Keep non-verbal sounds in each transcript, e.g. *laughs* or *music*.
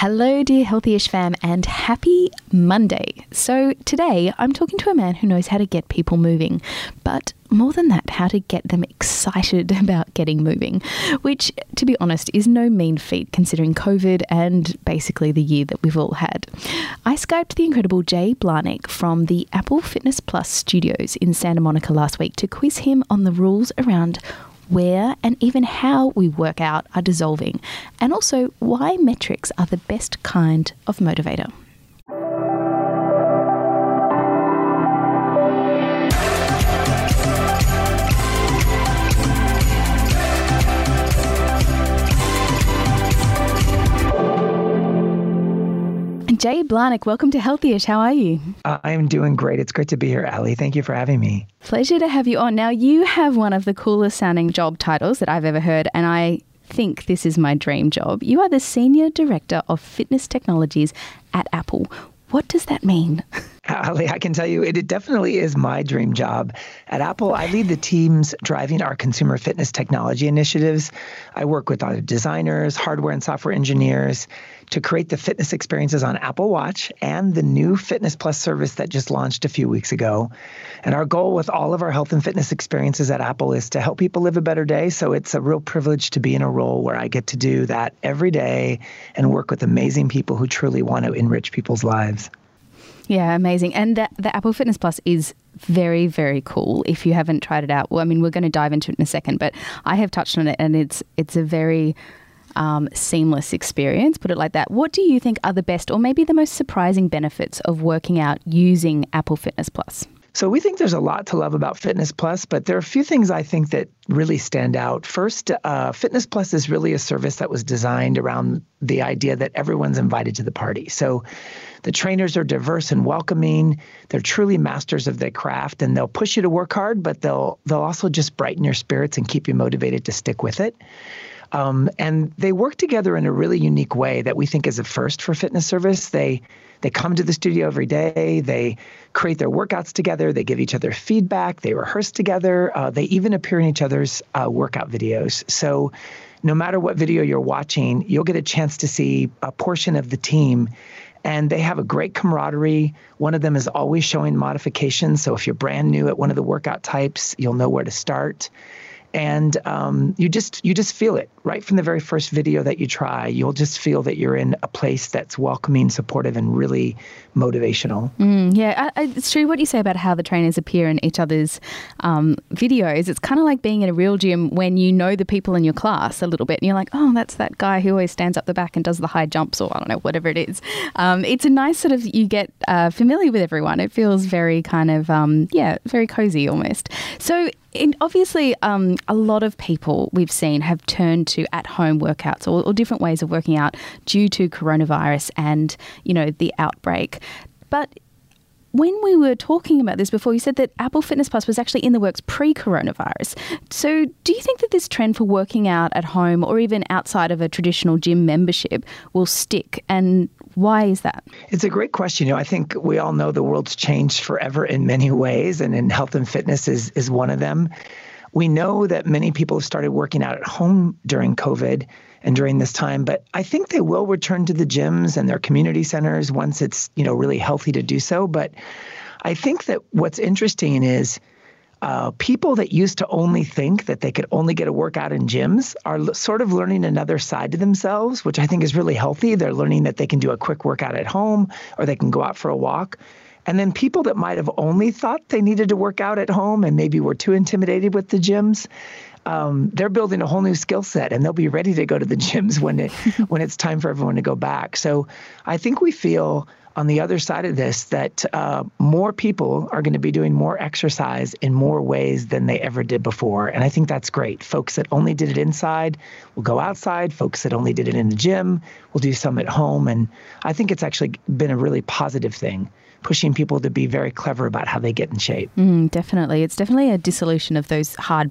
Hello, dear Healthyish fam, and happy Monday. So, today I'm talking to a man who knows how to get people moving, but more than that, how to get them excited *laughs* about getting moving, which, to be honest, is no mean feat considering COVID and basically the year that we've all had. I Skyped the incredible Jay Blahnik from the Apple Fitness Plus studios in Santa Monica last week to quiz him on the rules around where and even how we work out are dissolving, and also why metrics are the best kind of motivator. Jay Blahnik, welcome to Healthyish. How are you? Uh, I'm doing great. It's great to be here, Ali. Thank you for having me. Pleasure to have you on. Now, you have one of the coolest sounding job titles that I've ever heard, and I think this is my dream job. You are the Senior Director of Fitness Technologies at Apple. What does that mean? *laughs* Ali, I can tell you, it, it, definitely is my dream job. At Apple, I lead the teams driving our consumer fitness technology initiatives. I work with other designers, hardware and software engineers to create the fitness experiences on Apple Watch and the new Fitness Plus service that just launched a few weeks ago. And our goal with all of our health and fitness experiences at Apple is to help people live a better day. So it's a real privilege to be in a role where I get to do that every day and work with amazing people who truly want to enrich people's lives. Yeah, amazing. And the, the Apple Fitness Plus is very, very cool. If you haven't tried it out, well, I mean, we're going to dive into it in a second, but I have touched on it, and it's it's a very um, seamless experience. Put it like that. What do you think are the best, or maybe the most surprising benefits of working out using Apple Fitness Plus? So we think there's a lot to love about Fitness Plus, but there are a few things I think that really stand out. First, uh, Fitness Plus is really a service that was designed around the idea that everyone's invited to the party. So the trainers are diverse and welcoming. They're truly masters of their craft, and they'll push you to work hard, but they'll they'll also just brighten your spirits and keep you motivated to stick with it. Um, and they work together in a really unique way that we think is a first for fitness service. They they come to the studio every day. They create their workouts together. They give each other feedback. They rehearse together. Uh, they even appear in each other's uh, workout videos. So, no matter what video you're watching, you'll get a chance to see a portion of the team. And they have a great camaraderie. One of them is always showing modifications. So, if you're brand new at one of the workout types, you'll know where to start and um, you just you just feel it right from the very first video that you try. You'll just feel that you're in a place that's welcoming supportive and really motivational. Mm, yeah I, I, it's true what you say about how the trainers appear in each other's um, videos. It's kind of like being in a real gym when you know the people in your class a little bit and you're like oh that's that guy who always stands up the back and does the high jumps or i don't know whatever it is. Um, it's a nice sort of you get uh, familiar with everyone. It feels very kind of um, yeah very cozy almost. So obviously, um, a lot of people we've seen have turned to at-home workouts or, or different ways of working out due to coronavirus and you know the outbreak. But when we were talking about this before, you said that Apple Fitness Plus was actually in the works pre coronavirus. So, do you think that this trend for working out at home or even outside of a traditional gym membership will stick? And why is that? It's a great question. You know, I think we all know the world's changed forever in many ways, and in health and fitness is is one of them. We know that many people have started working out at home during COVID and during this time, but I think they will return to the gyms and their community centers once it's, you know, really healthy to do so. But I think that what's interesting is uh, people that used to only think that they could only get a workout in gyms are l- sort of learning another side to themselves, which I think is really healthy. They're learning that they can do a quick workout at home or they can go out for a walk. And then people that might have only thought they needed to work out at home and maybe were too intimidated with the gyms, um, they're building a whole new skill set and they'll be ready to go to the *laughs* gyms when it *laughs* when it's time for everyone to go back. So I think we feel on the other side of this that uh, more people are going to be doing more exercise in more ways than they ever did before. And I think that's great. Folks that only did it inside will go outside. Folks that only did it in the gym will do some at home. And I think it's actually been a really positive thing pushing people to be very clever about how they get in shape. Mm, definitely. It's definitely a dissolution of those hard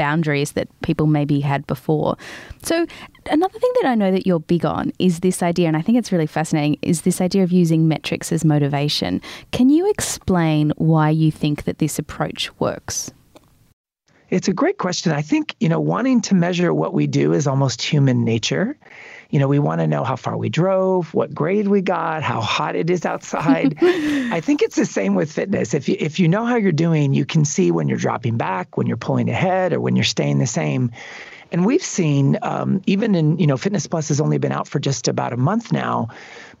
boundaries that people maybe had before. So, another thing that I know that you're big on is this idea, and I think it's really fascinating, is this idea of using metrics as motivation. Can you explain why you think that this approach works? It's a great question. I think, you know, wanting to measure what we do is almost human nature. You know, we want to know how far we drove, what grade we got, how hot it is outside. *laughs* I think it's the same with fitness. If you if you know how you're doing, you can see when you're dropping back, when you're pulling ahead, or when you're staying the same. And we've seen, um, even in, you know, Fitness Plus has only been out for just about a month now,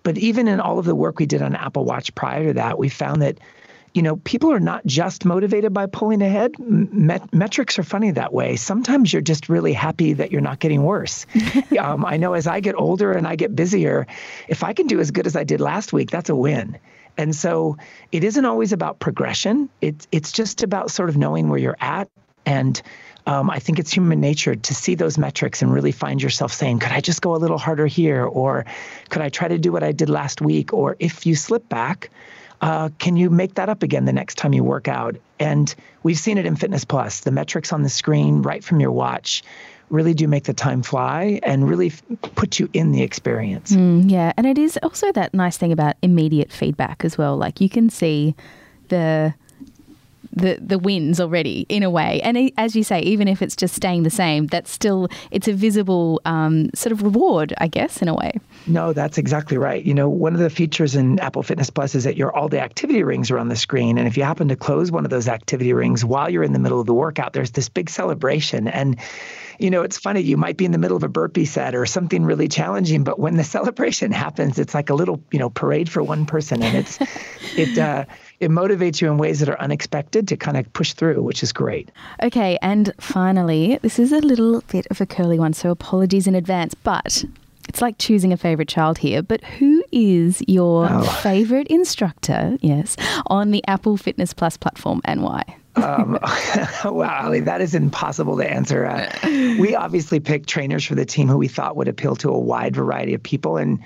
but even in all of the work we did on Apple Watch prior to that, we found that you know, people are not just motivated by pulling ahead. Met- metrics are funny that way. Sometimes you're just really happy that you're not getting worse. *laughs* um, I know as I get older and I get busier, if I can do as good as I did last week, that's a win. And so it isn't always about progression. It's it's just about sort of knowing where you're at. And um, I think it's human nature to see those metrics and really find yourself saying, could I just go a little harder here? Or could I try to do what I did last week? Or if you slip back, uh, can you make that up again the next time you work out? And we've seen it in Fitness Plus. The metrics on the screen, right from your watch, really do make the time fly and really f- put you in the experience. Mm, yeah, and it is also that nice thing about immediate feedback as well. Like you can see the the the wins already in a way. And as you say, even if it's just staying the same, that's still it's a visible um, sort of reward, I guess, in a way. No, that's exactly right. You know, one of the features in Apple Fitness Plus is that your all the activity rings are on the screen, and if you happen to close one of those activity rings while you're in the middle of the workout, there's this big celebration and you know, it's funny. You might be in the middle of a burpee set or something really challenging, but when the *laughs* celebration happens, it's like a little, you know, parade for one person, and it's *laughs* it uh, it motivates you in ways that are unexpected to kind of push through, which is great. Okay, and finally, this is a little bit of a curly one, so apologies in advance, but it's like choosing a favorite child here, but who is your oh. favorite instructor, yes, on the Apple Fitness Plus platform and why? um, *laughs* wow, Ali, that is impossible to answer. Uh, we obviously picked trainers for the team who we thought would appeal to a wide variety of people, and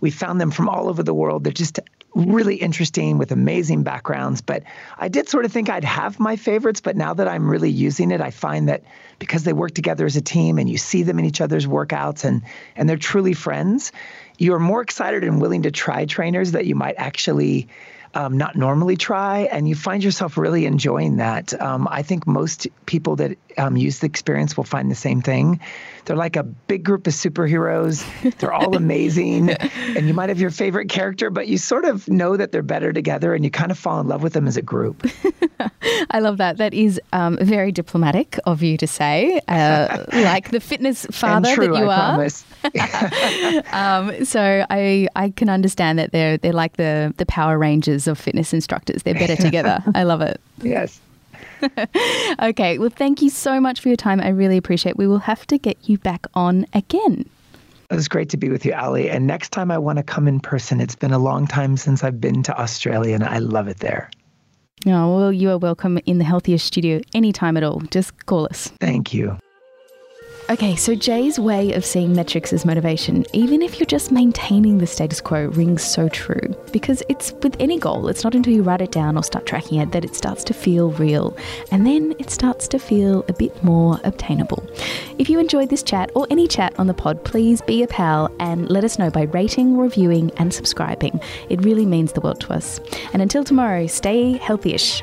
we found them from all over the world. They're just really interesting with amazing backgrounds. But I did sort of think I'd have my favorites, but now that I'm really using it, I find that because they work together as a team and you see them in each other's workouts and and they're truly friends, you're more excited and willing to try trainers that you might actually um, not normally try, and you find yourself really enjoying that. Um, I think most people that um, use the experience will find the same thing. They're like a big group of superheroes. They're all amazing, *laughs* and you might have your favorite character, but you sort of know that they're better together, and you kind of fall in love with them as a group. *laughs* I love that. That is um, very diplomatic of you to say, uh, *laughs* like the fitness father true, that you I are. *laughs* um, so I I can understand that they're they're like the the Power Rangers of fitness instructors. They're better together. *laughs* I love it. Yes. okay. Well, thank you so much for your time. I really appreciate. it. We will have to get you back on again. It was great to be with you, Ali. And next time I want to come in person. It's been a long time since I've been to Australia, and I love it there. Oh, well, you are welcome in the Healthyish Studio anytime at all. Just call us. Thank you. Okay, so Jay's way of seeing metrics as motivation, even if you're just maintaining the status quo, rings so true. Because it's with any goal, it's not until you write it down or start tracking it that it starts to feel real. And then it starts to feel a bit more obtainable. If you enjoyed this chat or any chat on the pod, please be a pal and let us know by rating, reviewing, and subscribing. It really means the world to us. And until tomorrow, stay healthyish.